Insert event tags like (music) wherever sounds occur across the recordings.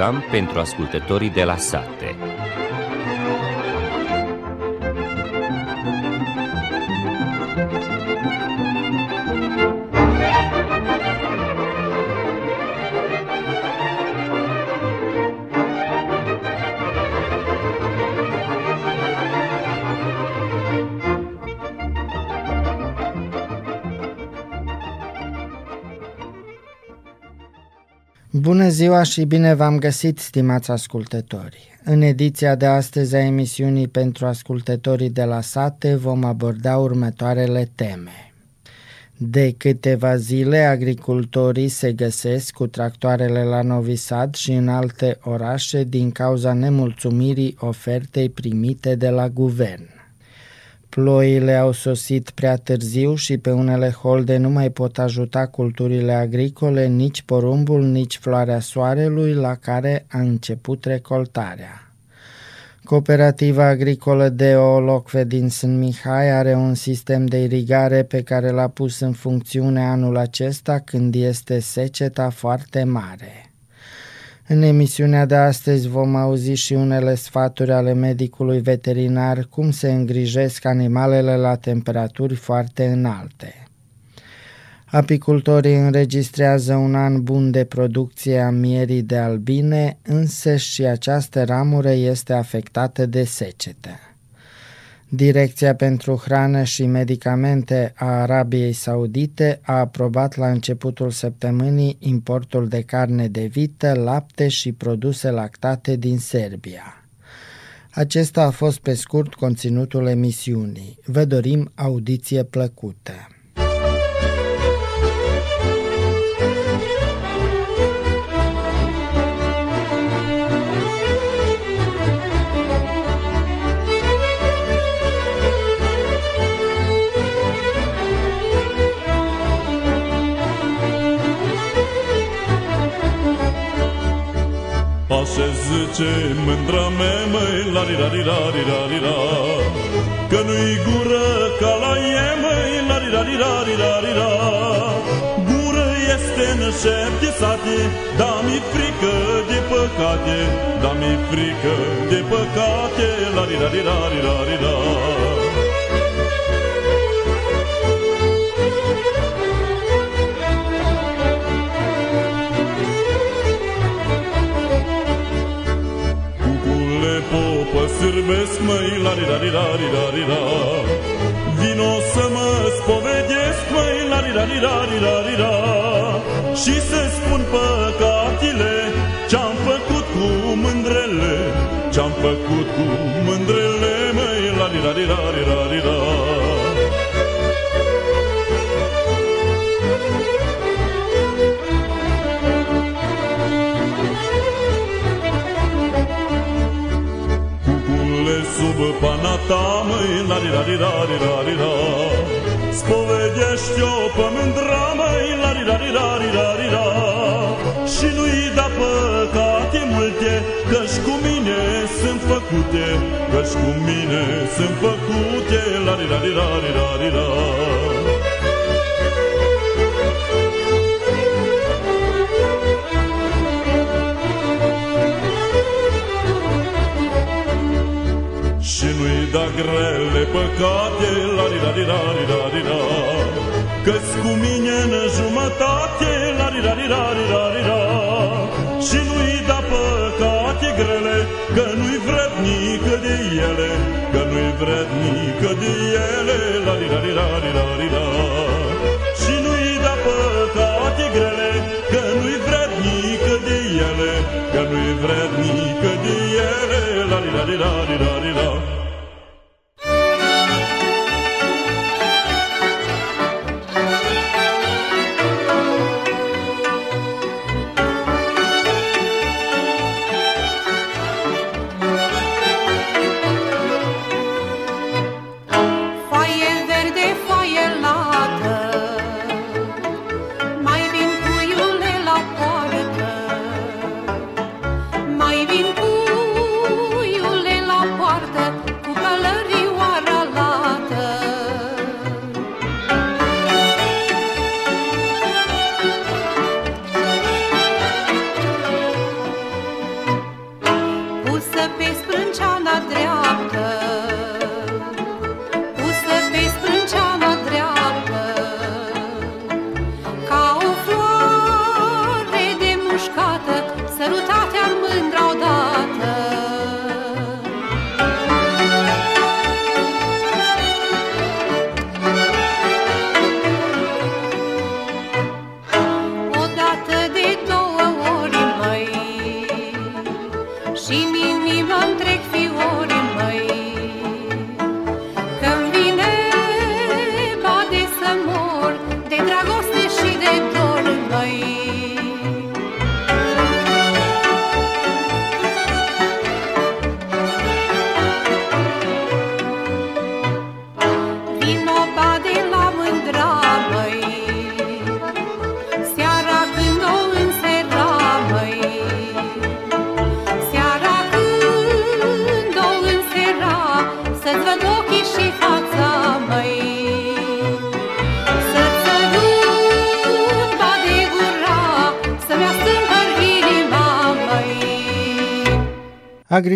program pentru ascultătorii de la sate. Bună ziua și bine v-am găsit, stimați ascultători! În ediția de astăzi a emisiunii pentru ascultătorii de la sate vom aborda următoarele teme. De câteva zile, agricultorii se găsesc cu tractoarele la Novi Sad și în alte orașe din cauza nemulțumirii ofertei primite de la guvern. Ploile au sosit prea târziu și pe unele holde nu mai pot ajuta culturile agricole nici porumbul, nici floarea soarelui la care a început recoltarea. Cooperativa agricolă de Olocve din Sunt Mihai are un sistem de irigare pe care l-a pus în funcțiune anul acesta când este seceta foarte mare. În emisiunea de astăzi vom auzi și unele sfaturi ale medicului veterinar cum se îngrijesc animalele la temperaturi foarte înalte. Apicultorii înregistrează un an bun de producție a mierii de albine, însă și această ramură este afectată de secetă. Direcția pentru Hrană și Medicamente a Arabiei Saudite a aprobat la începutul săptămânii importul de carne de vită, lapte și produse lactate din Serbia. Acesta a fost pe scurt conținutul emisiunii. Vă dorim audiție plăcută! Așa zice mândra mea, măi, la ri la ri la ri la ri la Că nu-i gură ca la e, măi, la ri la ri la ri la ri la Gură este în șepte sate, da mi frică de păcate, da mi frică de păcate, la ri la ri la ri la ri la popă sârmesc, măi, la ri la ri la ri la ri la Vino să mă spovedesc, măi, la ri la ri la ri la ri la Și să spun păcatile ce-am făcut cu mândrele Ce-am făcut cu mândrele, măi, la ri la ri la ri la ri la sub pana ta, măi, la ri la ri la ri la ri la Spovedești-o pe mândra, măi, la ri la ri la ri la ri la Și nu-i da păcate multe, Că-și cu mine sunt făcute, Că-și cu mine sunt făcute, la ri la ri la ri la ri la Și păcate, la ri la ri la ri la ri la Că-s cu mine în jumătate, la ri la ri la ri la ri la Și nu-i da păcate grele, că nu-i vrednică de ele Că nu-i vrednică de ele, la ri la ri la ri la ri la Și nu-i da păcate grele, că nu-i vrednică de ele Că nu-i vrednică de ele, la ri la ri la ri la ri la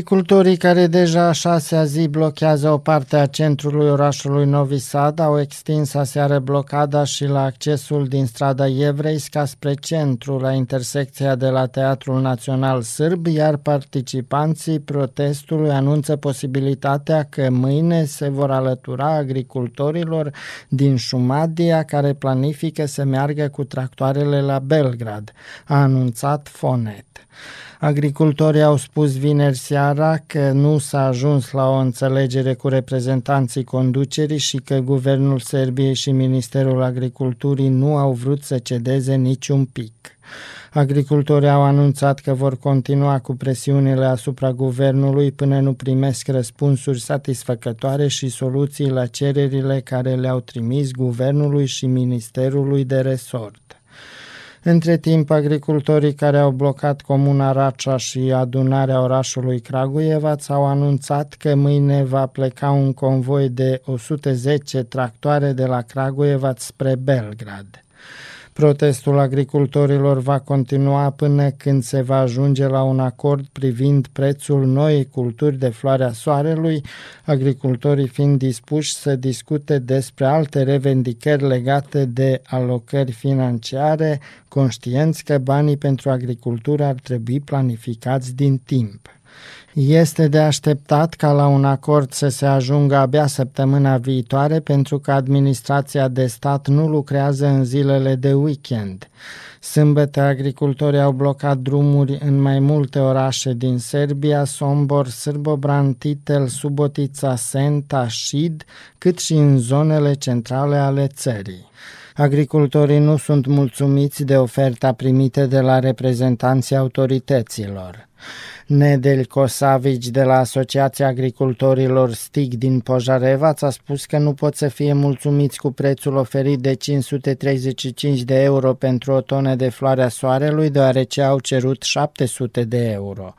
Agricultorii care deja a șasea zi blochează o parte a centrului orașului Novi Sad au extins aseară blocada și la accesul din strada Evreisca spre centru, la intersecția de la Teatrul Național Sârb, iar participanții protestului anunță posibilitatea că mâine se vor alătura agricultorilor din Șumadia care planifică să meargă cu tractoarele la Belgrad, a anunțat Fonet. Agricultorii au spus vineri seara că nu s-a ajuns la o înțelegere cu reprezentanții conducerii și că Guvernul Serbiei și Ministerul Agriculturii nu au vrut să cedeze niciun pic. Agricultorii au anunțat că vor continua cu presiunile asupra guvernului până nu primesc răspunsuri satisfăcătoare și soluții la cererile care le-au trimis guvernului și ministerului de resort. Între timp, agricultorii care au blocat comuna Racea și adunarea orașului Craguievaț au anunțat că mâine va pleca un convoi de 110 tractoare de la Craguievaț spre Belgrad. Protestul agricultorilor va continua până când se va ajunge la un acord privind prețul noii culturi de floarea soarelui, agricultorii fiind dispuși să discute despre alte revendicări legate de alocări financiare, conștienți că banii pentru agricultură ar trebui planificați din timp. Este de așteptat ca la un acord să se ajungă abia săptămâna viitoare pentru că administrația de stat nu lucrează în zilele de weekend. Sâmbătă agricultorii au blocat drumuri în mai multe orașe din Serbia, Sombor, Sârbobran, Titel, Subotica, Senta, Șid, cât și în zonele centrale ale țării. Agricultorii nu sunt mulțumiți de oferta primită de la reprezentanții autorităților. Nedel Kosavici de la Asociația Agricultorilor STIG din Pojarevaț a spus că nu pot să fie mulțumiți cu prețul oferit de 535 de euro pentru o tonă de floarea soarelui, deoarece au cerut 700 de euro.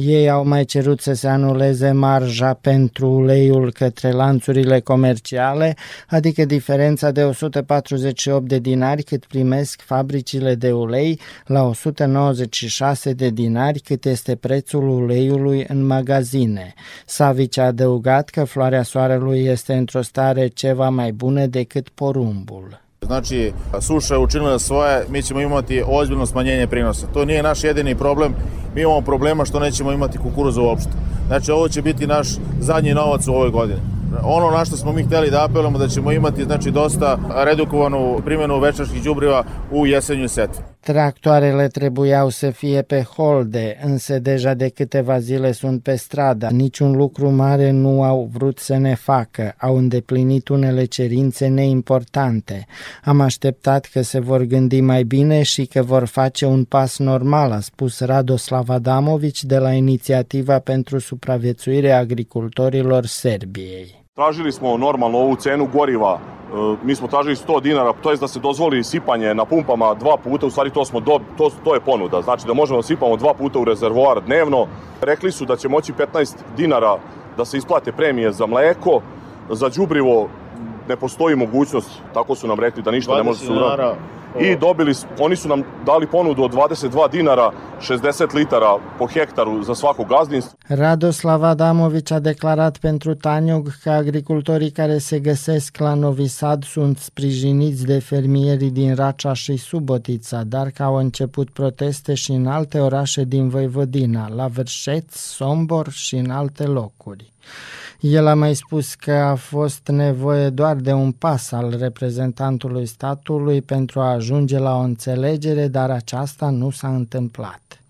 Ei au mai cerut să se anuleze marja pentru uleiul către lanțurile comerciale, adică diferența de 148 de dinari cât primesc fabricile de ulei la 196 de dinari cât este prețul uleiului în magazine. Savici a adăugat că floarea soarelui este într-o stare ceva mai bună decât porumbul. Znači, suša je učinila svoje, mi ćemo imati ozbiljno smanjenje prinosa. To nije naš jedini problem, mi imamo problema što nećemo imati kukuruza uopšte. Znači, ovo će biti naš zadnji novac u ovoj godini. Ono na što smo mi hteli da apelujemo da ćemo imati znači, dosta redukovanu primjenu večarskih đubriva u jesenju setvi. Tractoarele trebuiau să fie pe holde, însă deja de câteva zile sunt pe stradă. Niciun lucru mare nu au vrut să ne facă, au îndeplinit unele cerințe neimportante. Am așteptat că se vor gândi mai bine și că vor face un pas normal, a spus Radoslav Adamović de la Inițiativa pentru supraviețuirea agricultorilor Serbiei. Tražili smo normalno ovu cenu goriva, e, mi smo tražili 100 dinara, to je da se dozvoli sipanje na pumpama dva puta, u stvari to, smo do, to, to je ponuda, znači da možemo da sipamo dva puta u rezervoar dnevno. Rekli su da će moći 15 dinara da se isplate premije za mleko, za đubrivo ne postoji mogućnost, tako su nam rekli da ništa ne može se uraditi. I dobili, oni su nam dali ponudu od 22 dinara 60 litara po hektaru za svako gazdinstvo. Radoslav Adamović a declarat pentru Taniog că agricultorii care se găsesc la Novi Sad sunt sprijiniți de fermierii din Racea și Subotița, dar că au început proteste și în alte orașe din Voivodina, la Verșeț, Sombor și în alte locuri. El a mai spus că a fost nevoie doar de un pas al reprezentantului statului pentru a ajunge la o înțelegere, dar aceasta nu s-a întâmplat.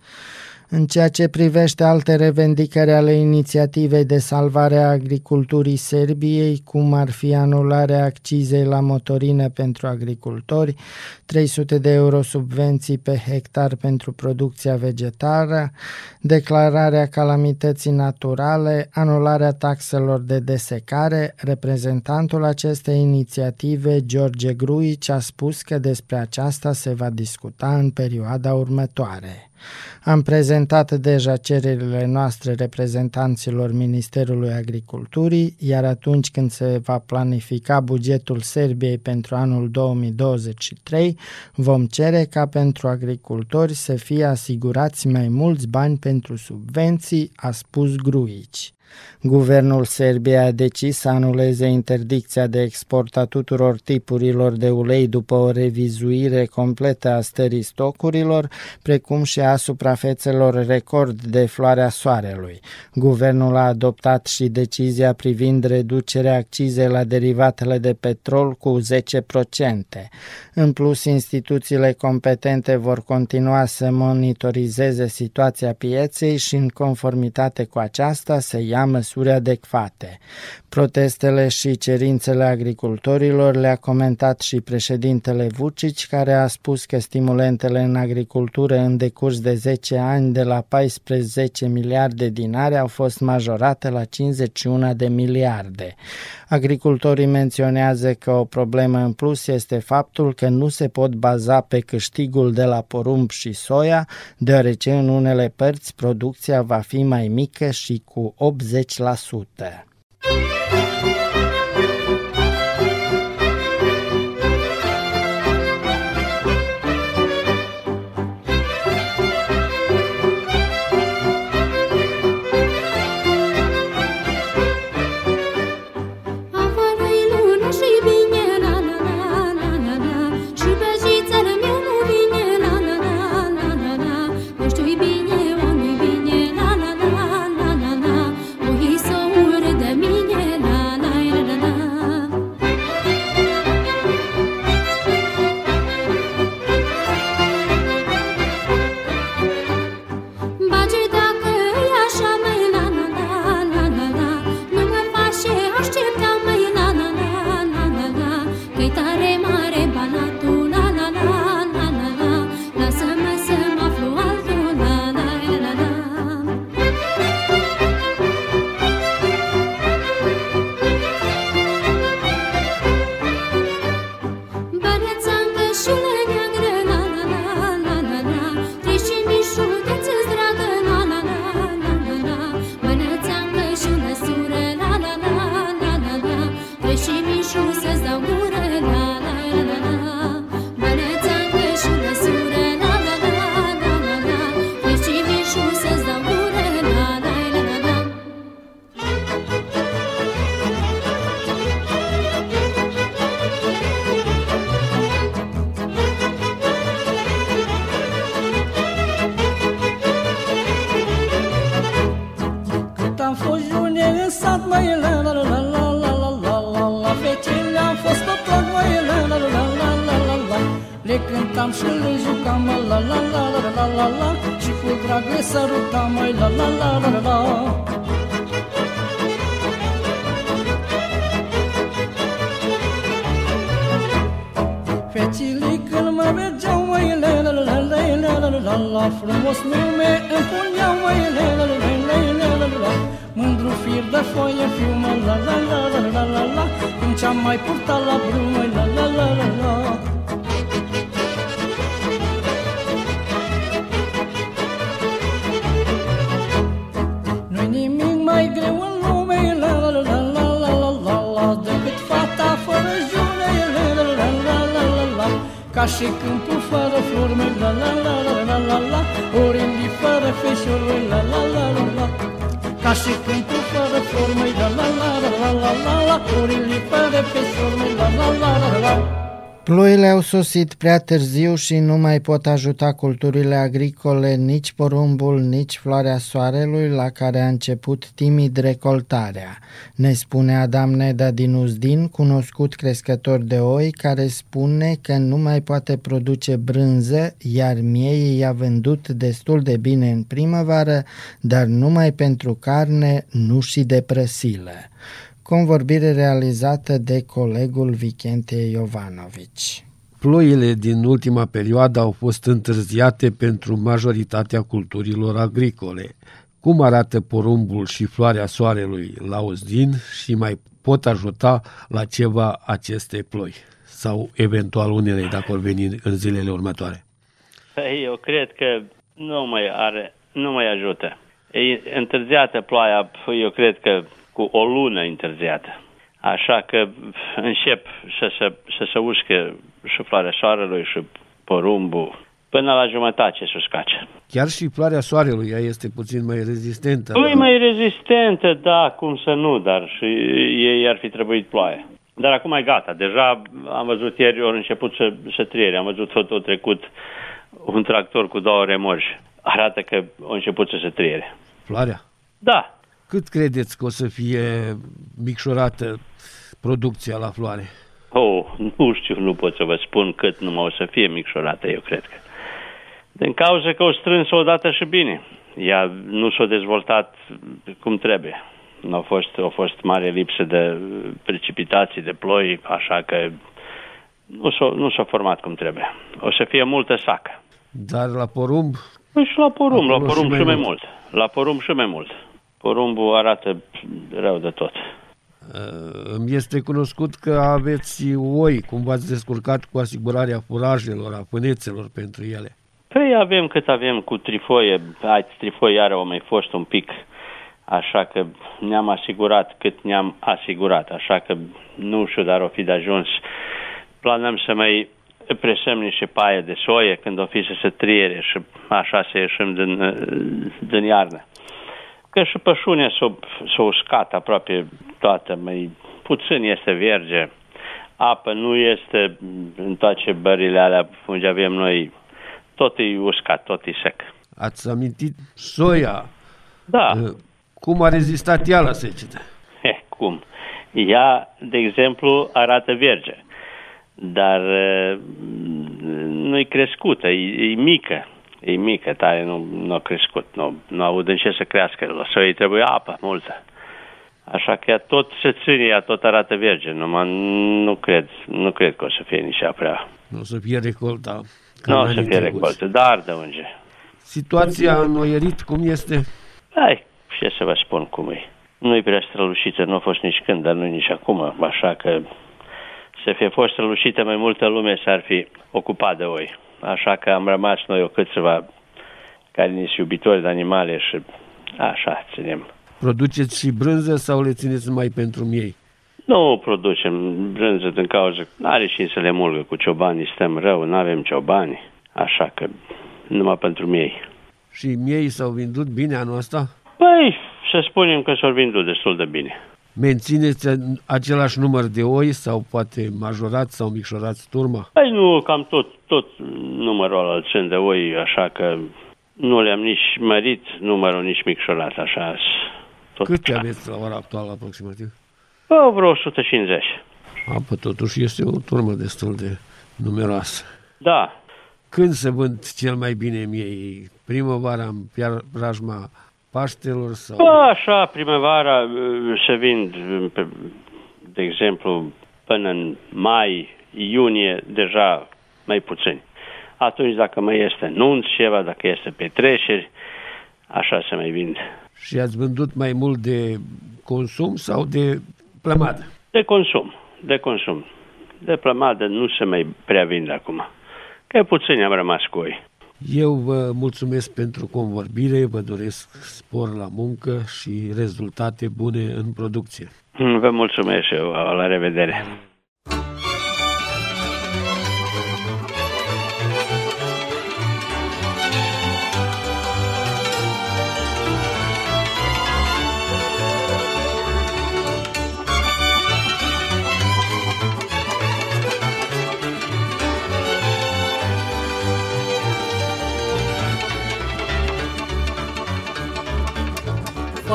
În ceea ce privește alte revendicări ale inițiativei de salvare a agriculturii Serbiei, cum ar fi anularea accizei la motorină pentru agricultori, 300 de euro subvenții pe hectar pentru producția vegetară, declararea calamității naturale, anularea taxelor de desecare, reprezentantul acestei inițiative, George Gruici, a spus că despre aceasta se va discuta în perioada următoare. Am prezentat deja cererile noastre reprezentanților Ministerului Agriculturii, iar atunci când se va planifica bugetul Serbiei pentru anul 2023, vom cere ca pentru agricultori să fie asigurați mai mulți bani pentru subvenții, a spus Gruici. Guvernul Serbiei a decis să anuleze interdicția de export a tuturor tipurilor de ulei după o revizuire completă a stării stocurilor, precum și a suprafețelor record de floarea soarelui. Guvernul a adoptat și decizia privind reducerea accizei la derivatele de petrol cu 10%. În plus, instituțiile competente vor continua să monitorizeze situația pieței și în conformitate cu aceasta să ia măsuri adecvate. Protestele și cerințele agricultorilor le-a comentat și președintele Vucic, care a spus că stimulentele în agricultură în decurs de 10 ani de la 14 miliarde dinare au fost majorate la 51 de miliarde. Agricultorii menționează că o problemă în plus este faptul că nu se pot baza pe câștigul de la porumb și soia, deoarece în unele părți producția va fi mai mică și cu 80%. 20%. și le jucam la la la la la la la Și cu drag le sărutam la la la la la la Fețile când mă mergeau măile la la la la la la la Frumos mi sosit prea târziu și nu mai pot ajuta culturile agricole nici porumbul, nici floarea soarelui la care a început timid recoltarea, ne spune Adam Neda din Uzdin, cunoscut crescător de oi, care spune că nu mai poate produce brânză, iar mieii i-a vândut destul de bine în primăvară, dar numai pentru carne, nu și de prăsilă convorbire realizată de colegul Vicente Jovanovici. Ploile din ultima perioadă au fost întârziate pentru majoritatea culturilor agricole. Cum arată porumbul și floarea soarelui la Ozdin și mai pot ajuta la ceva aceste ploi? Sau eventual unele dacă vor veni în zilele următoare? Păi, eu cred că nu mai are, nu mai ajută. E întârziată ploaia, eu cred că cu o lună întârziată. Așa că încep să se, să se uscă și floarea soarelui și porumbul până la jumătate să scace. Chiar și floarea soarelui ea este puțin mai rezistentă. Nu e mai rezistentă, da, cum să nu, dar și ei ar fi trebuit ploaie. Dar acum e gata. Deja am văzut ieri, ori început să, să triere. Am văzut tot trecut un tractor cu două remorși. Arată că a început să se triere. Floarea? Da, cât credeți că o să fie micșorată producția la floare? Oh, nu știu, nu pot să vă spun cât numai o să fie micșorată, eu cred că. Din cauza că o strâns odată și bine. Ea nu s-a dezvoltat cum trebuie. Nu a fost, a fost mare lipsă de precipitații, de ploi, așa că nu s-a, nu s-a format cum trebuie. O să fie multă sacă. Dar la porumb? Păi și la porumb, la porumb și mai, și mai mult. mult. La porumb și mai mult porumbul arată rău de tot. Uh, îmi este cunoscut că aveți oi, cum v-ați descurcat cu asigurarea furajelor, a pânețelor pentru ele. Păi avem cât avem cu trifoie, ai trifoie iară au mai fost un pic, așa că ne-am asigurat cât ne-am asigurat, așa că nu știu, dar o fi de ajuns. Planăm să mai presăm niște paie de soie când o fi să se triere și așa să ieșim din, din iarnă că și pășunea s-a, s-a uscat aproape toată, mai puțin este verge. Apă nu este în toate bările alea unde avem noi, tot e uscat, tot e sec. Ați amintit soia. Da. Cum a rezistat ea la secetă? (laughs) Eh, cum? Ea, de exemplu, arată verge, dar nu e crescută, e, e mică e mică, tare nu, nu a crescut, nu, nu aud în ce să crească. La soi trebuie apă multă. Așa că ea tot se ține, ea tot arată verge, numai nu cred, nu cred că o să fie nici prea. Nu o să fie recolta. Nu o să fie recoltă, dar de unde? Situația în Oierit, cum este? Hai, ce să vă spun cum e. Nu e prea strălușită, nu a fost nici când, dar nu nici acum, așa că să fie fost strălușită mai multă lume s-ar fi ocupat de oi așa că am rămas noi o câțiva care ne iubitori de animale și așa ținem. Produceți și brânză sau le țineți mai pentru miei? Nu producem brânză din cauza nu are și să le mulgă cu ciobanii, stăm rău, nu avem ciobani, așa că numai pentru miei. Și miei s-au vândut bine anul ăsta? Păi, să spunem că s-au vândut destul de bine. Mențineți același număr de oi sau poate majorați sau micșorați turma? Păi nu, cam tot, tot numărul al țin de oi, așa că nu le-am nici mărit numărul, nici micșorat, așa. Tot Câte așa. aveți la ora actuală aproximativ? O, vreo 150. A, pă, totuși este o turmă destul de numeroasă. Da. Când se vând cel mai bine miei? Primăvara în preajma Paștelor? Sau... Așa, primăvara uh, se vind, uh, de exemplu, până în mai, iunie, deja mai puțin. Atunci, dacă mai este nunț ceva, dacă este petreceri, așa se mai vinde. Și ați vândut mai mult de consum sau de plămadă? De consum, de consum. De plămadă nu se mai prea vinde acum. Că puțin am rămas cu ei. Eu vă mulțumesc pentru convorbire, vă doresc spor la muncă și rezultate bune în producție. Vă mulțumesc și eu, la revedere.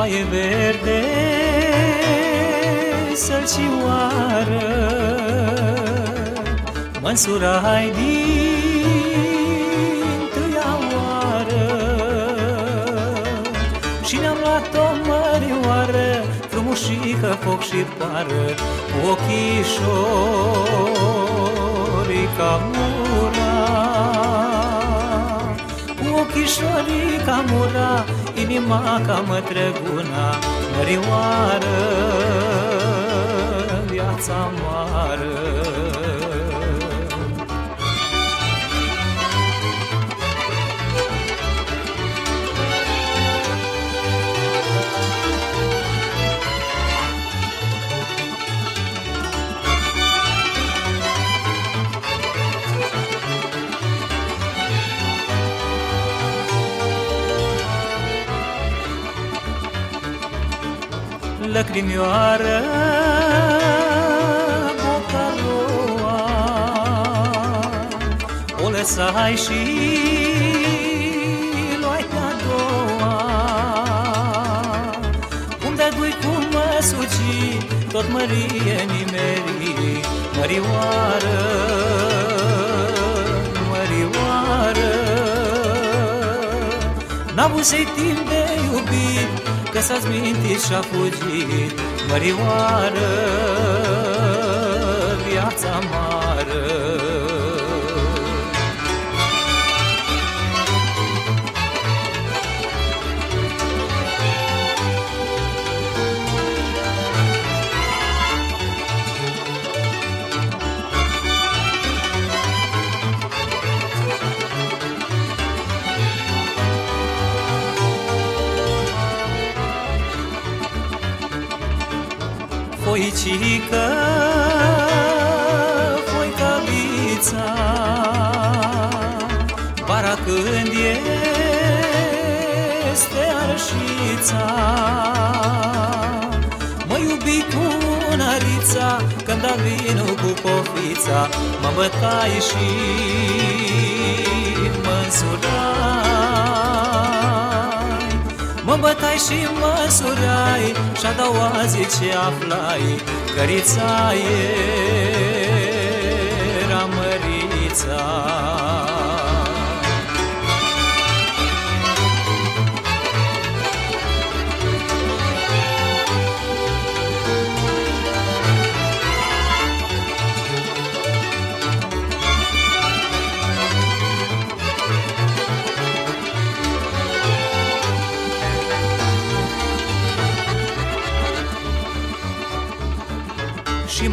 Ploaie verde, sălcioară, mă însurai din tâia oară. Și ne-am luat o mărioară, frumușică, foc și pară, cu ochișorii ca mura, cu ochișorii ca mura, inima ca mătrăguna, mărioară, viața moară. Lăcrimioară bocaroa O lăsai și luai pe-a doua? Cum de dui cu măsuci tot mărie nimeri Mărioară, mărioară. N-avut timp de iubit Că s-a mintit și-a fugit Mărioară, viața mare vinul cu pofița, mă bătai și mă însurai. Mă bătai și mă surai Și-a doua zi ce aflai Cărița era mărița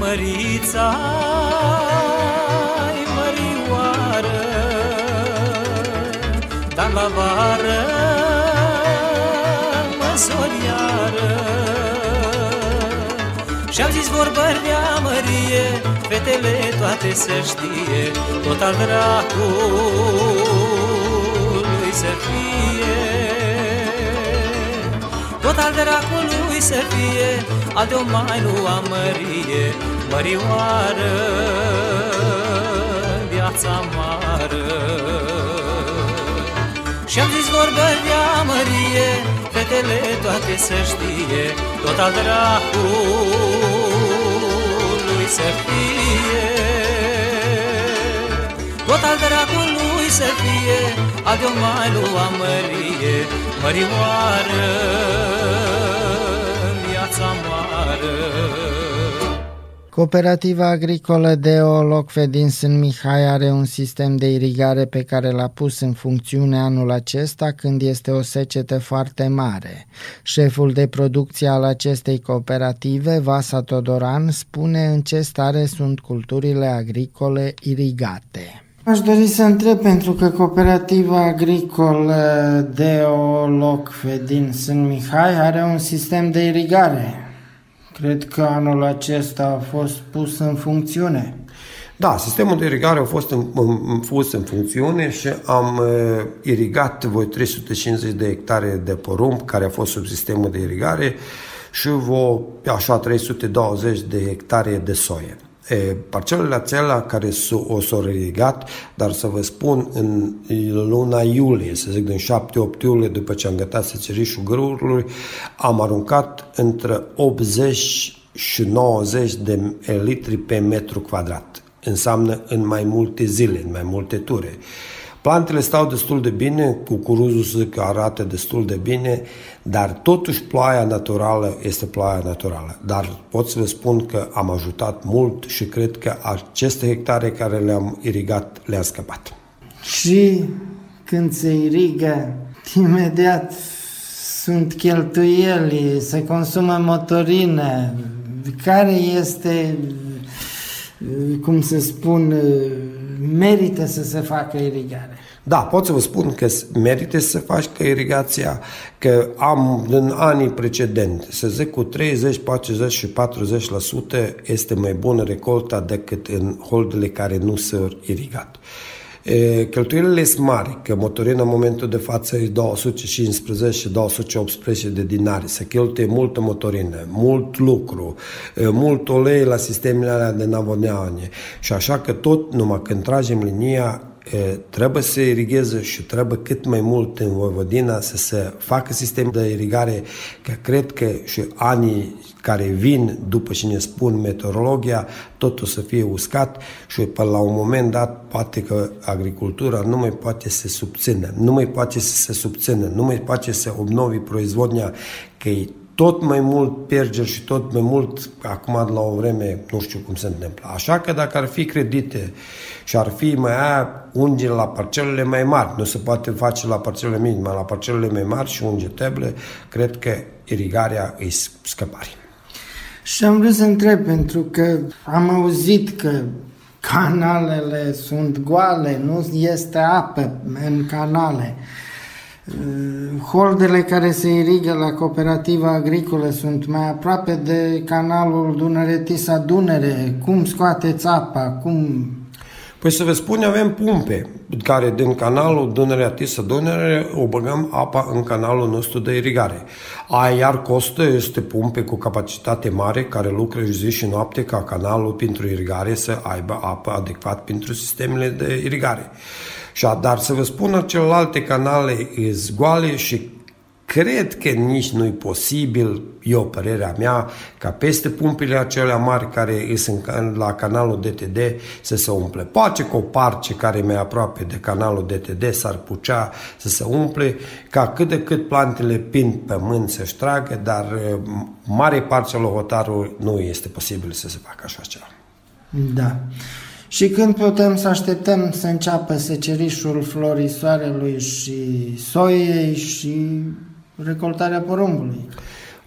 și mărița mărioară, dar la vară măsoriară. Și-au zis vorbări de amărie, fetele toate să știe, tot al dracului să fie. Tot al dracului să fie, al de o mai nu amărie, mărioară, viața mară. Și-am zis vorbă de amărie, fetele toate să știe, tot al dracului să fie. Tot al dracului să fie, al de o mai nu amărie, mărioară, viața moară. Cooperativa agricolă de Olocfe din Sân Mihai are un sistem de irigare pe care l-a pus în funcțiune anul acesta când este o secetă foarte mare. Șeful de producție al acestei cooperative, Vasa Todoran, spune în ce stare sunt culturile agricole irigate. Aș dori să întreb, pentru că cooperativa agricolă de Olocfe din Sân Mihai are un sistem de irigare. Cred că anul acesta a fost pus în funcțiune. Da, sistemul de irigare a fost în, în, pus în funcțiune și am uh, irigat voi 350 de hectare de porumb care a fost sub sistemul de irigare și vreo așa 320 de hectare de soie. E, parcelele acelea care s-o, o s-au ridicat, dar să vă spun, în luna iulie, să zic din 7-8 iulie, după ce am gătat sățerișul grâului, am aruncat între 80 și 90 de litri pe metru quadrat. Înseamnă în mai multe zile, în mai multe ture. Plantele stau destul de bine, cucuruzul să că arată destul de bine, dar totuși ploaia naturală este ploaia naturală. Dar pot să vă spun că am ajutat mult și cred că aceste hectare care le-am irigat le-a scăpat. Și când se irigă, imediat sunt cheltuieli, se consumă motorină, care este, cum se spun, merită să se facă irigare. Da, pot să vă spun că merită să faci că irigația, că am în anii precedenți, să zic cu 30, 40 și 40% este mai bună recolta decât în holdele care nu sunt irigat. E, cheltuielile sunt mari, că motorina în momentul de față e 215 și 218 de dinari. Se cheltuie multă motorină, mult lucru, e, mult ulei la sistemele alea de navoneane. Și așa că tot numai când tragem linia, trebuie să irigheze și trebuie cât mai mult în Vojvodina să se facă sistem de irigare, că cred că și anii care vin după ce ne spun meteorologia, totul să fie uscat și până la un moment dat poate că agricultura nu mai poate să se subțină, nu mai poate să se subțină, nu mai poate să obnovi proizvodnia, că e tot mai mult piergeri și tot mai mult, acum la o vreme, nu știu cum se întâmplă. Așa că dacă ar fi credite și ar fi mai aia, unge la parcelele mai mari, nu se poate face la parcelele minime, la parcelele mai mari și unge teble, cred că irigarea îi scăpare. Și am vrut să întreb, pentru că am auzit că canalele sunt goale, nu este apă în canale. Uh, holdele care se irigă la cooperativa agricolă sunt mai aproape de canalul Dunăre-Tisa-Dunăre. Cum scoateți apa? Cum... Păi să vă spun, avem pumpe care din canalul Dunărea Tisa Dunăre o băgăm apa în canalul nostru de irigare. Aia iar costă este pumpe cu capacitate mare care lucrează zi și noapte ca canalul pentru irigare să aibă apă adecvat pentru sistemele de irigare. Și dar să vă spun, celelalte canale sunt goale și cred că nici nu-i posibil, eu părerea mea, ca peste pumpile acelea mari care sunt la canalul DTD să se umple. Poate că o parce care e mai aproape de canalul DTD s-ar putea să se umple, ca cât de cât plantele pin pământ să-și tragă, dar mare parte la hotarul nu este posibil să se facă așa ceva. Da. Și când putem să așteptăm să înceapă secerișul florii soarelui și soiei și recoltarea porumbului?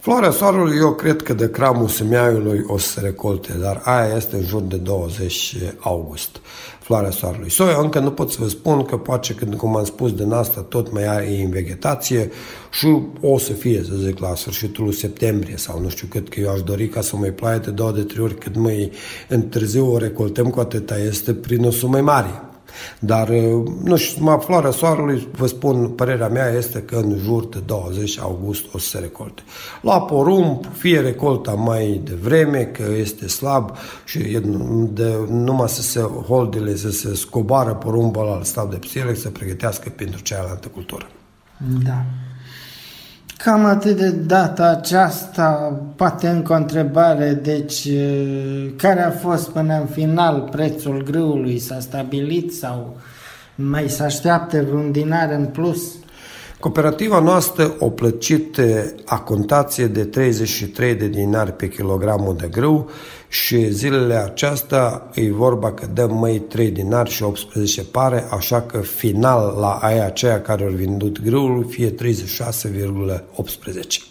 Floarea soarelui, eu cred că de cramul semeaiului o să se recolte, dar aia este în jur de 20 august floarea soarelui. Soia încă nu pot să vă spun că poate când, cum am spus, din asta tot mai are în vegetație și o să fie, să zic, la sfârșitul septembrie sau nu știu cât, că eu aș dori ca să mai ploaie de două de trei ori cât mai întârziu o recoltăm cu atâta este prin o mai mare. Dar, uh, nu știu, mă floarea soarelui, vă spun, părerea mea este că în jur de 20 august o să se recolte. La porumb, fie recolta mai devreme, că este slab și de, numai să se holdele, să se scobară porumbul al stau de psile, să se pregătească pentru cealaltă cultură. Da. Cam atât de data aceasta, poate încă o întrebare, deci care a fost până în final prețul grâului? S-a stabilit sau mai se așteaptă vreun dinar în plus? Cooperativa noastră o plăcit a contație de 33 de dinari pe kilogramul de grâu și zilele acestea e vorba că dăm mai 3 dinari și 18 pare, așa că final la aia aceea care au vândut grâul fie 36,18.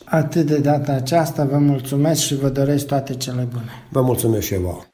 Atât de data aceasta vă mulțumesc și vă doresc toate cele bune. Vă mulțumesc și eu.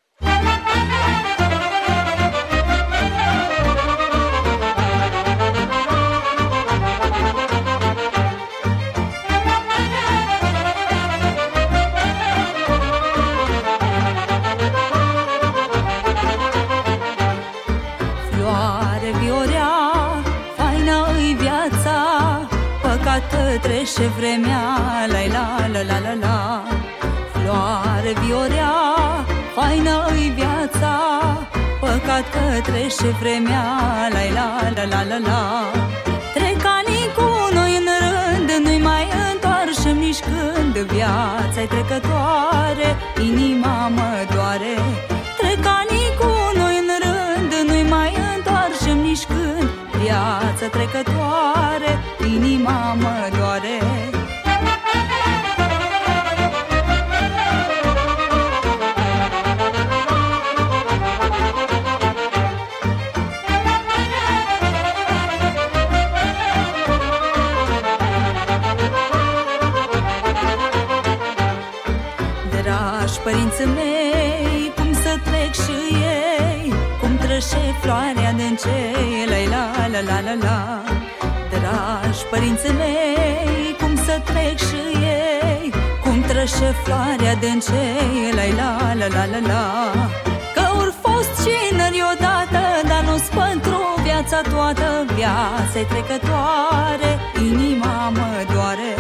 Trece vremea, la la la la la la. Floare viorea, faină-i viața. Dat că trece vremea La la la la la la. Trec anii cu noi în rând Nu-i mai întoarcem nici când. Viața-i trecătoare Inima mă doare. Trec anii cu noi în rând Nu-i mai întoarcem nici când. Viața trecătoare Inima mă Cum trece floarea de cei la la la la la la. Că ori fost cineri odată, dar nu-s pentru viața toată. Viața-i trecătoare, inima mă doare.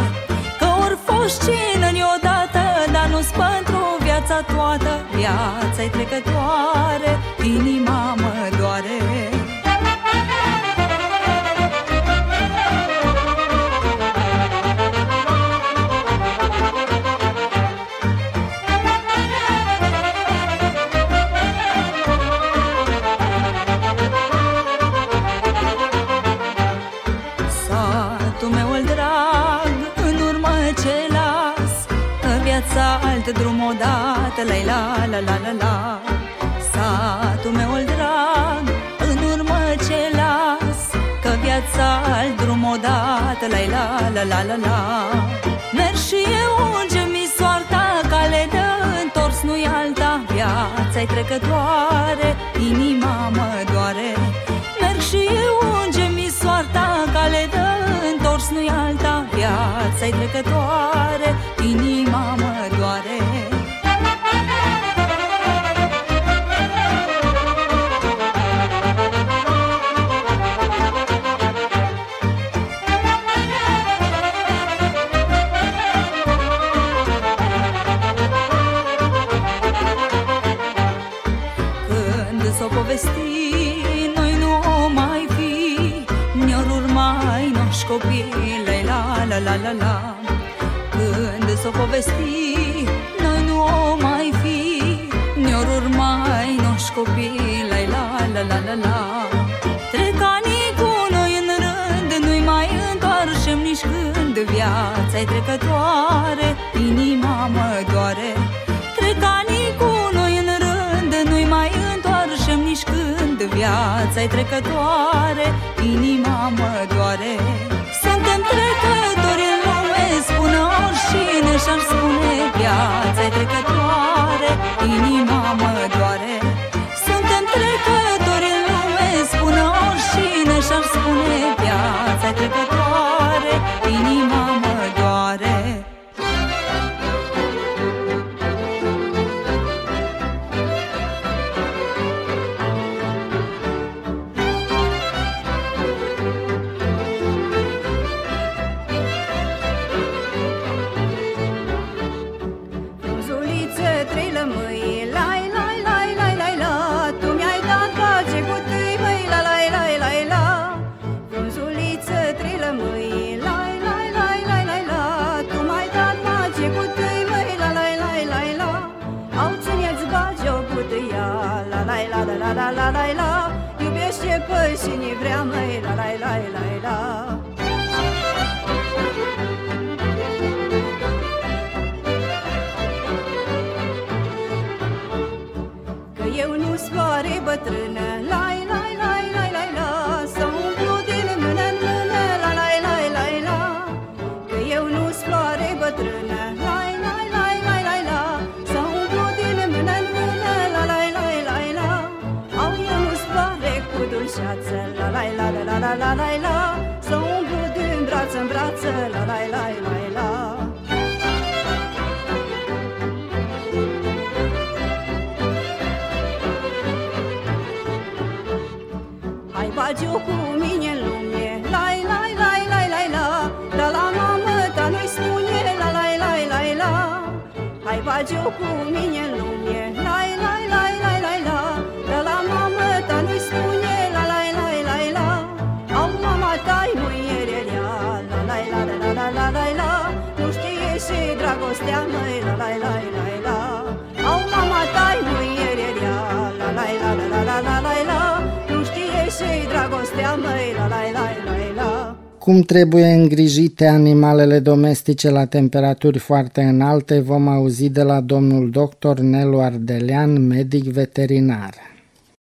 Că ori fost cineri odată, dar nu-s pentru viața toată. Viața-i trecătoare, inima mă la la la la Merg și eu unde mi soarta cale de întors nu-i alta. Viața-i trecătoare, inima mă doare. Merg și eu unde mi soarta cale de întors nu-i alta. Viața-i trecătoare, Viața-i trecătoare, inima mă doare. Suntem trecători în lume, spune oricine și-ar spune Viața-i trecătoare, inima mă doare. Suntem trecători în lume, spune oricine și-ar spune Viața-i trecătoare, pe cine braț în brață La, lai, lai, lai, la Hai bagiu cu mine în lume Lai, lai, lai, lai, lai, la Dar la mamă ta nu-i spune La, lai, lai, lai, la Hai bagiu cu mine în lume dragostea, măi, la la la la la Au mama tai muiererea, la la la la la la la la Nu știe și dragostea, măi, la la la la la Cum trebuie îngrijite animalele domestice la temperaturi foarte înalte vom auzi de la domnul doctor Nelu Ardelean, medic veterinar.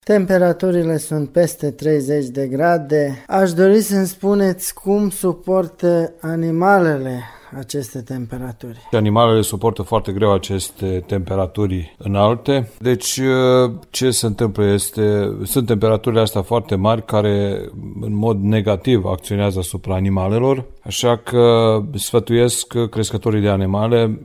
Temperaturile sunt peste 30 de grade. Aș dori să-mi spuneți cum suportă animalele aceste temperaturi. Animalele suportă foarte greu aceste temperaturi înalte. Deci ce se întâmplă este, sunt temperaturile astea foarte mari care în mod negativ acționează asupra animalelor, așa că sfătuiesc crescătorii de animale,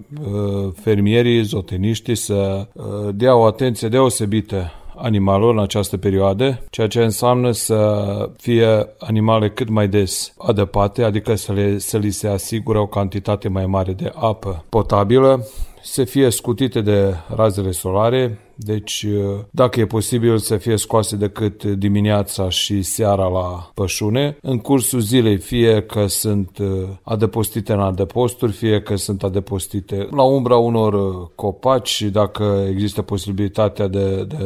fermierii, zoteniștii să dea o atenție deosebită animalul în această perioadă, ceea ce înseamnă să fie animale cât mai des adăpate, adică să, le, să li se asigure o cantitate mai mare de apă potabilă, să fie scutite de razele solare, deci dacă e posibil să fie scoase decât dimineața și seara la pășune, în cursul zilei fie că sunt adăpostite în adăposturi, fie că sunt adăpostite la umbra unor copaci, dacă există posibilitatea de, de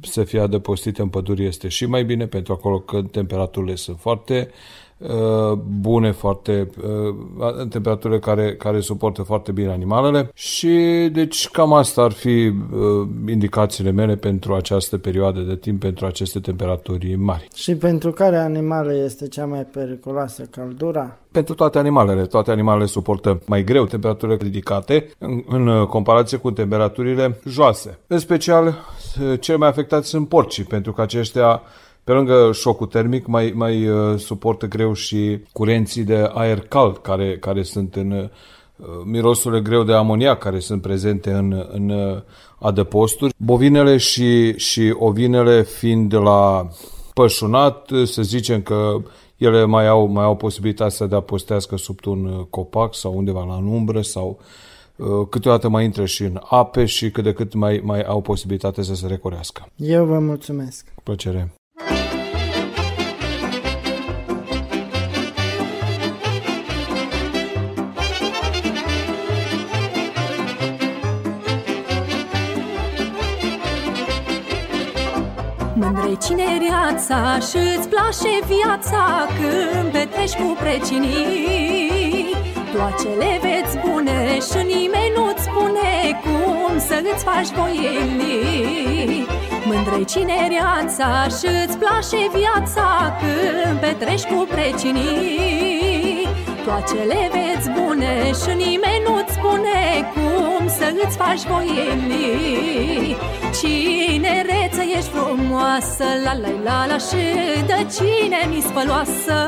să fie adăpostite în pădure este și mai bine, pentru acolo că temperaturile sunt foarte bune, foarte în temperaturile care, care suportă foarte bine animalele și deci cam asta ar fi indicațiile mele pentru această perioadă de timp, pentru aceste temperaturi mari. Și pentru care animale este cea mai periculoasă căldura? Pentru toate animalele. Toate animalele suportă mai greu temperaturile ridicate în, în comparație cu temperaturile joase. În special, cel mai afectați sunt porcii, pentru că aceștia pe lângă șocul termic, mai, mai uh, suportă greu și curenții de aer cald care, care sunt în uh, mirosurile greu de amoniac care sunt prezente în, în uh, adăposturi. Bovinele și, și ovinele fiind la pășunat, să zicem că ele mai au, mai au posibilitatea de a postească sub un copac sau undeva la umbră sau uh, câteodată mai intră și în ape și cât de cât mai, mai au posibilitatea să se recorească. Eu vă mulțumesc. Cu plăcere. Mândrei cinereața și-ți place viața? Când petreci cu precinii. Toate le veți bune și nimeni nu-ți spune Cum să-ți faci voielii. Mândrei cinereața și-ți place viața? Când petreci cu precinii Toate le veți bune și nimeni nu-ți spune Cum să-ți faci voielii Cinereță ești frumoasă La la la la și de cine mi spăloasă?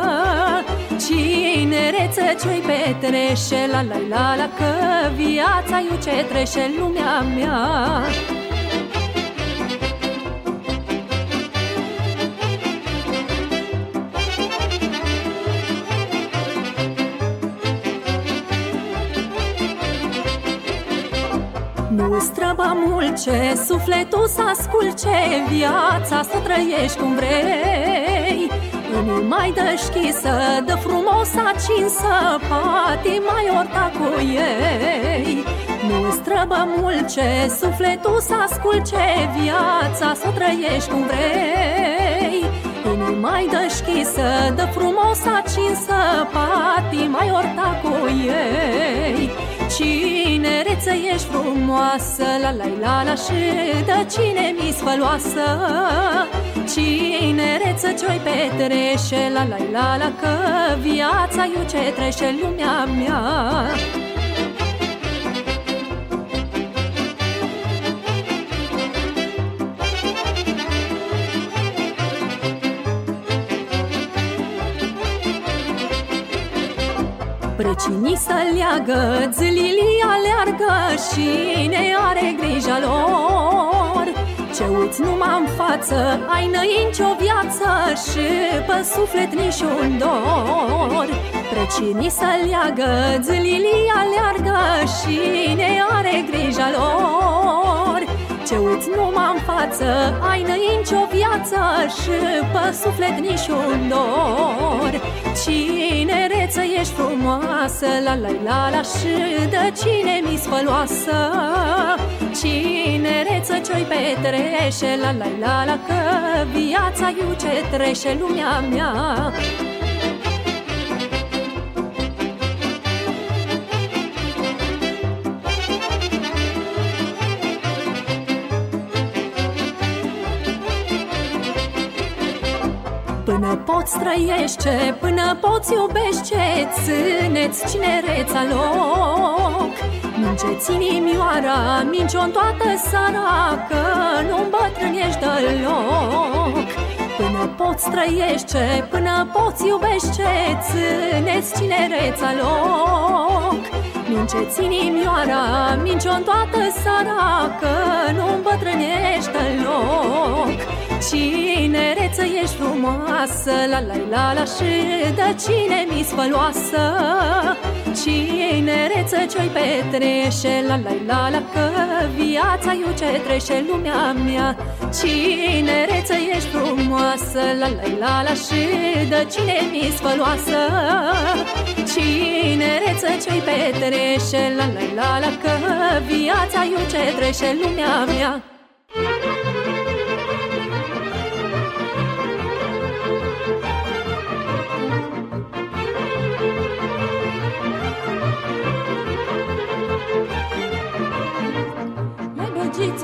Cinereță ce-i petrește La la la la că viața eu ce trece lumea mea străbă mulce Sufletul să asculce Viața să trăiești cum vrei. Unul mai dă șchisă Dă frumos acinsă Patima orta cu ei. Nu străbă mulce Sufletul să asculce Viața să trăiești cum vrei. Unul mai dă șchisă Dă frumos acinsă Patima orta cu ei. Cinereță ești frumoasă La la la la și de cine mi sfăloasă Cinereță ce-oi petrește La la la la că viața eu ce trece lumea mea Precinii să leagă, zilili aleargă Și ne are grija lor. Ce uiți numai în față, ai năinci o viață Și pe suflet nici un dor Precinii să leagă, zilili aleargă Și ne are grija lor. Ce uiți numai în față Ai nici o viață și pe suflet nici un dor. Cine reță ești frumoasă, la la la la Și de cine mi spăloasă Cine reță ce-i petrește, la la la la Că viața iu ce trece lumea mea Până poți trăiește, până poți iubește Ține-ți cinereța loc. Mince-ți inimioara, mince-o în toată sara Că nu îmbătrânești deloc. Până poți trăiește, până poți iubește Ține-ți cinereța loc. Mince-ți inimioara, mince-o în toată sara Că nu îmbătrânești deloc Cinereță ești frumoasă, la la la la Și de cine mi spăloasă Cinereță ce-i petrește, la la la la Că viața eu ce trece lumea mea Cinereță ești frumoasă, la la la la Și de cine mi spăloasă Cinereță ce-i petrește, la la la la Că viața eu ce trece lumea mea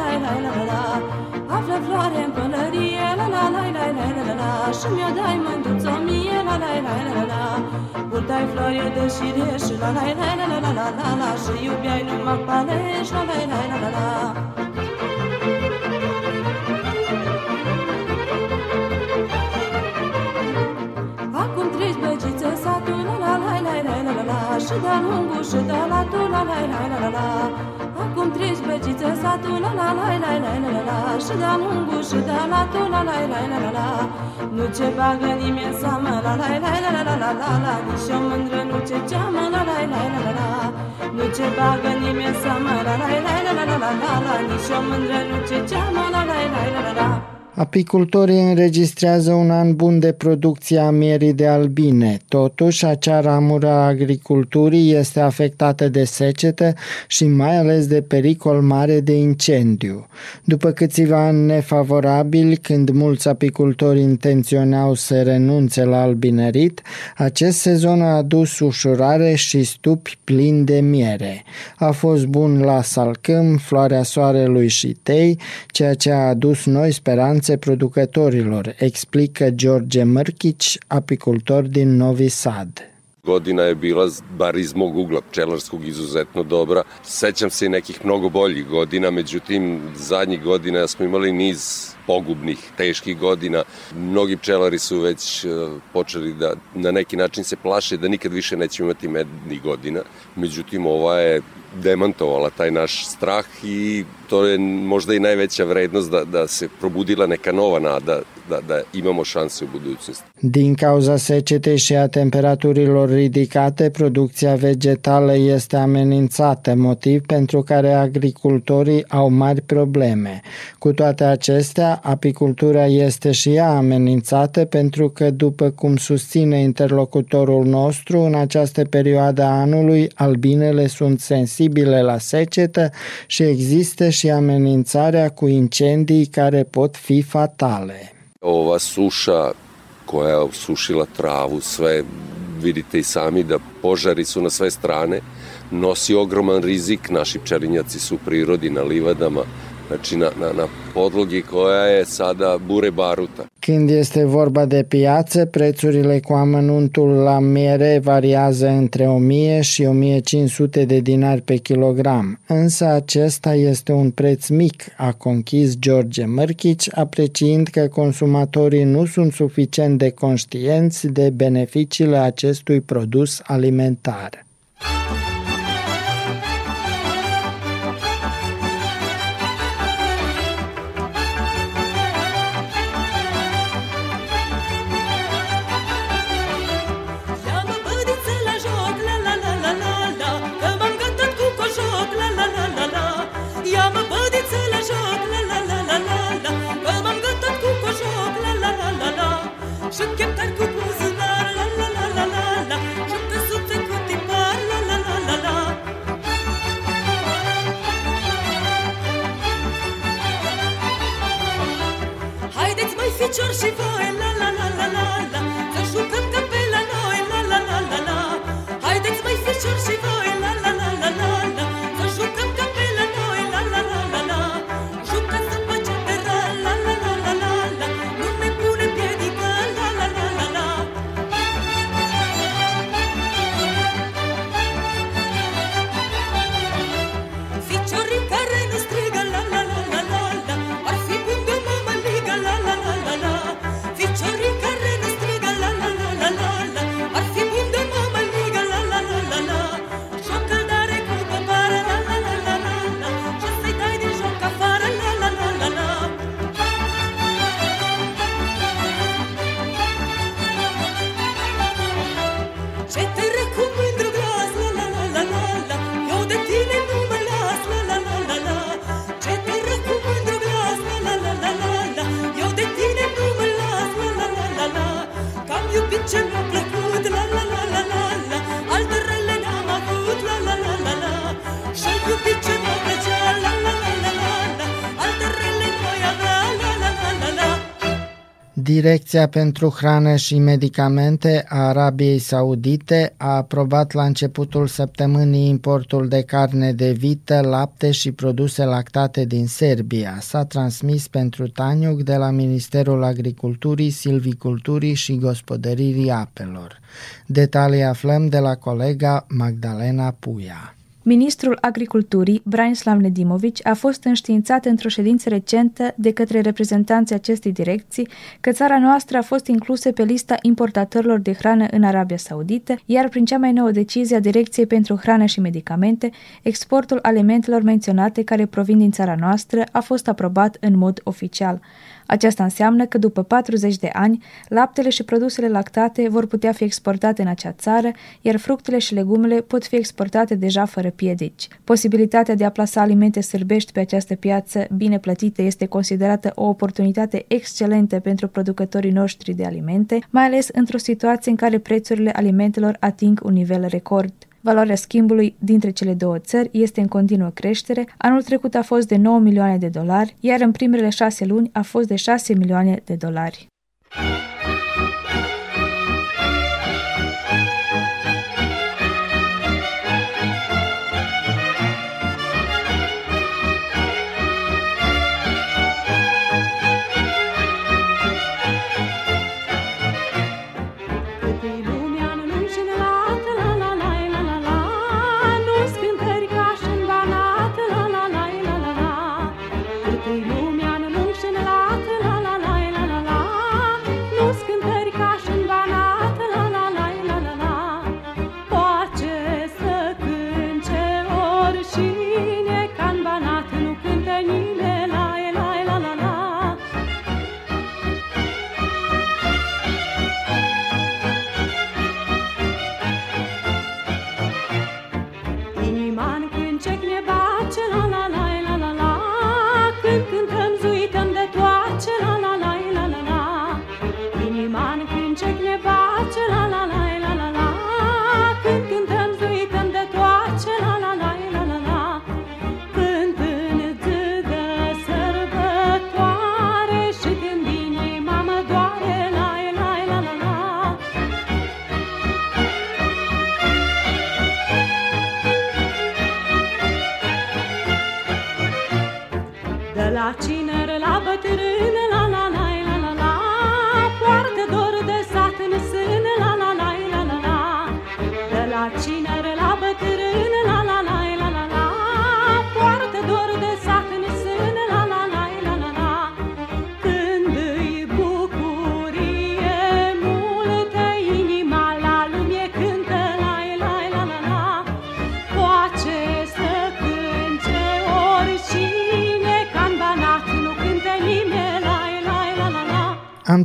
la la la la la la Află floare în pălărie, la la la la la la la la Și mi-o dai mândruță mie, la la la la la la Purtai floare de șire și la la la la la la la la la Și iubeai numai palești, la la la la la la Acum treci băgiță satul, la la la la la la la la Și de-a lungul și de la tu, la la la la la la Acum treci băgiță satul, la la la la la la la la Și de-a lungul și de la tu, la la la la la la Nu ce bagă nimeni seamă, la la la la la la la la la Nici o mândră nu ce ceamă, la la la la la la Nu ce bagă nimeni seamă, la la la la la la la la la Nici o mândră nu ce ceamă, la la la la la la Apicultorii înregistrează un an bun de producție a mierii de albine. Totuși, acea ramură a agriculturii este afectată de secetă și mai ales de pericol mare de incendiu. După câțiva ani nefavorabili, când mulți apicultori intenționau să renunțe la albinerit, acest sezon a adus ușurare și stupi plini de miere. A fost bun la salcâm, floarea soarelui și tei, ceea ce a adus noi speranțe speranțe producătorilor, explică George Mrkić, apicultor din Novi Sad. Godina je bila, bar iz mog ugla pčelarskog, izuzetno dobra. Sećam se i nekih mnogo boljih godina, međutim, zadnjih godina smo imali niz pogubnih, teških godina. Mnogi pčelari su već počeli da na neki način se plaše da nikad više neće imati mednih godina. Međutim, ova je demantovala taj naš strah i to je možda i najveća vrednost da, da se probudila neka nova nada da, da imamo šanse u budućnosti. Din cauza secetei și a temperaturilor ridicate, producția vegetală este amenințată, motiv pentru care agricultorii au mari probleme. Cu toate acestea, apicultura este și ea amenințată pentru că, după cum susține interlocutorul nostru, în această perioadă a anului, albinele sunt sensibile la secetă și există și amenințarea cu incendii care pot fi fatale. Ova suša koja je osušila travu, sve vidite i sami da požari su na sve strane, nosi ogroman rizik, naši pčelinjaci su u prirodi na livadama, znači na, na, na podlogi koja je sada bure baruta. Când este vorba de piață, prețurile cu amănuntul la miere variază între 1000 și 1500 de dinari pe kilogram, însă acesta este un preț mic, a conchis George Mărchici, apreciind că consumatorii nu sunt suficient de conștienți de beneficiile acestui produs alimentar. Direcția pentru Hrană și Medicamente a Arabiei Saudite a aprobat la începutul săptămânii importul de carne de vită, lapte și produse lactate din Serbia. S-a transmis pentru Taniuc de la Ministerul Agriculturii, Silviculturii și Gospodăririi Apelor. Detalii aflăm de la colega Magdalena Puia. Ministrul Agriculturii, Branislav Nedimovici, a fost înștiințat într-o ședință recentă de către reprezentanții acestei direcții că țara noastră a fost inclusă pe lista importatorilor de hrană în Arabia Saudită, iar prin cea mai nouă decizie a Direcției pentru Hrană și Medicamente, exportul alimentelor menționate care provin din țara noastră a fost aprobat în mod oficial. Aceasta înseamnă că după 40 de ani, laptele și produsele lactate vor putea fi exportate în acea țară, iar fructele și legumele pot fi exportate deja fără piedici. Posibilitatea de a plasa alimente sârbești pe această piață bine plătită este considerată o oportunitate excelentă pentru producătorii noștri de alimente, mai ales într-o situație în care prețurile alimentelor ating un nivel record. Valoarea schimbului dintre cele două țări este în continuă creștere. Anul trecut a fost de 9 milioane de dolari, iar în primele șase luni a fost de 6 milioane de dolari.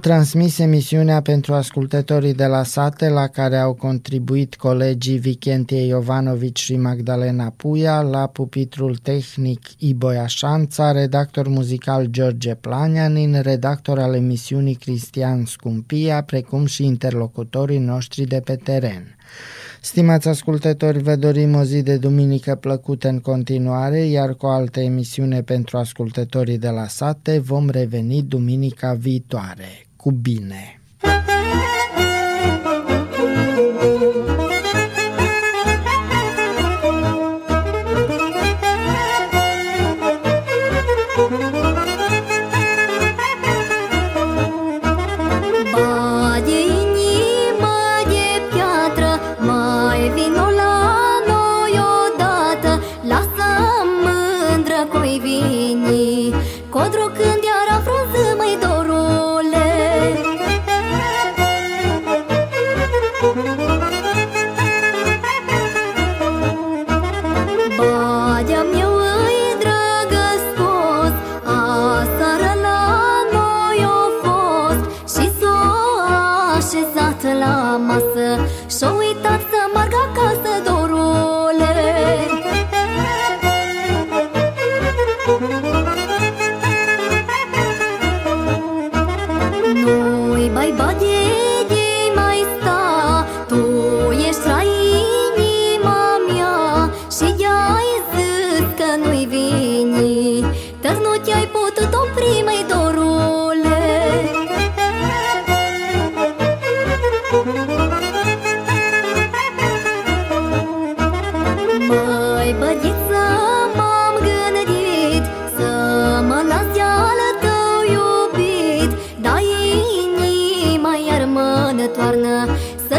transmis emisiunea pentru ascultătorii de la sate la care au contribuit colegii Vichentie Iovanovici și Magdalena Puia, la pupitrul tehnic Iboia Șanța, redactor muzical George Planianin, redactor al emisiunii Cristian Scumpia, precum și interlocutorii noștri de pe teren. Stimați ascultători, vă dorim o zi de duminică plăcută în continuare, iar cu o altă emisiune pentru ascultătorii de la sate vom reveni duminica viitoare. Cu bine!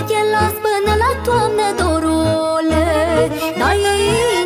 Că las până la toamnă dorule. Dai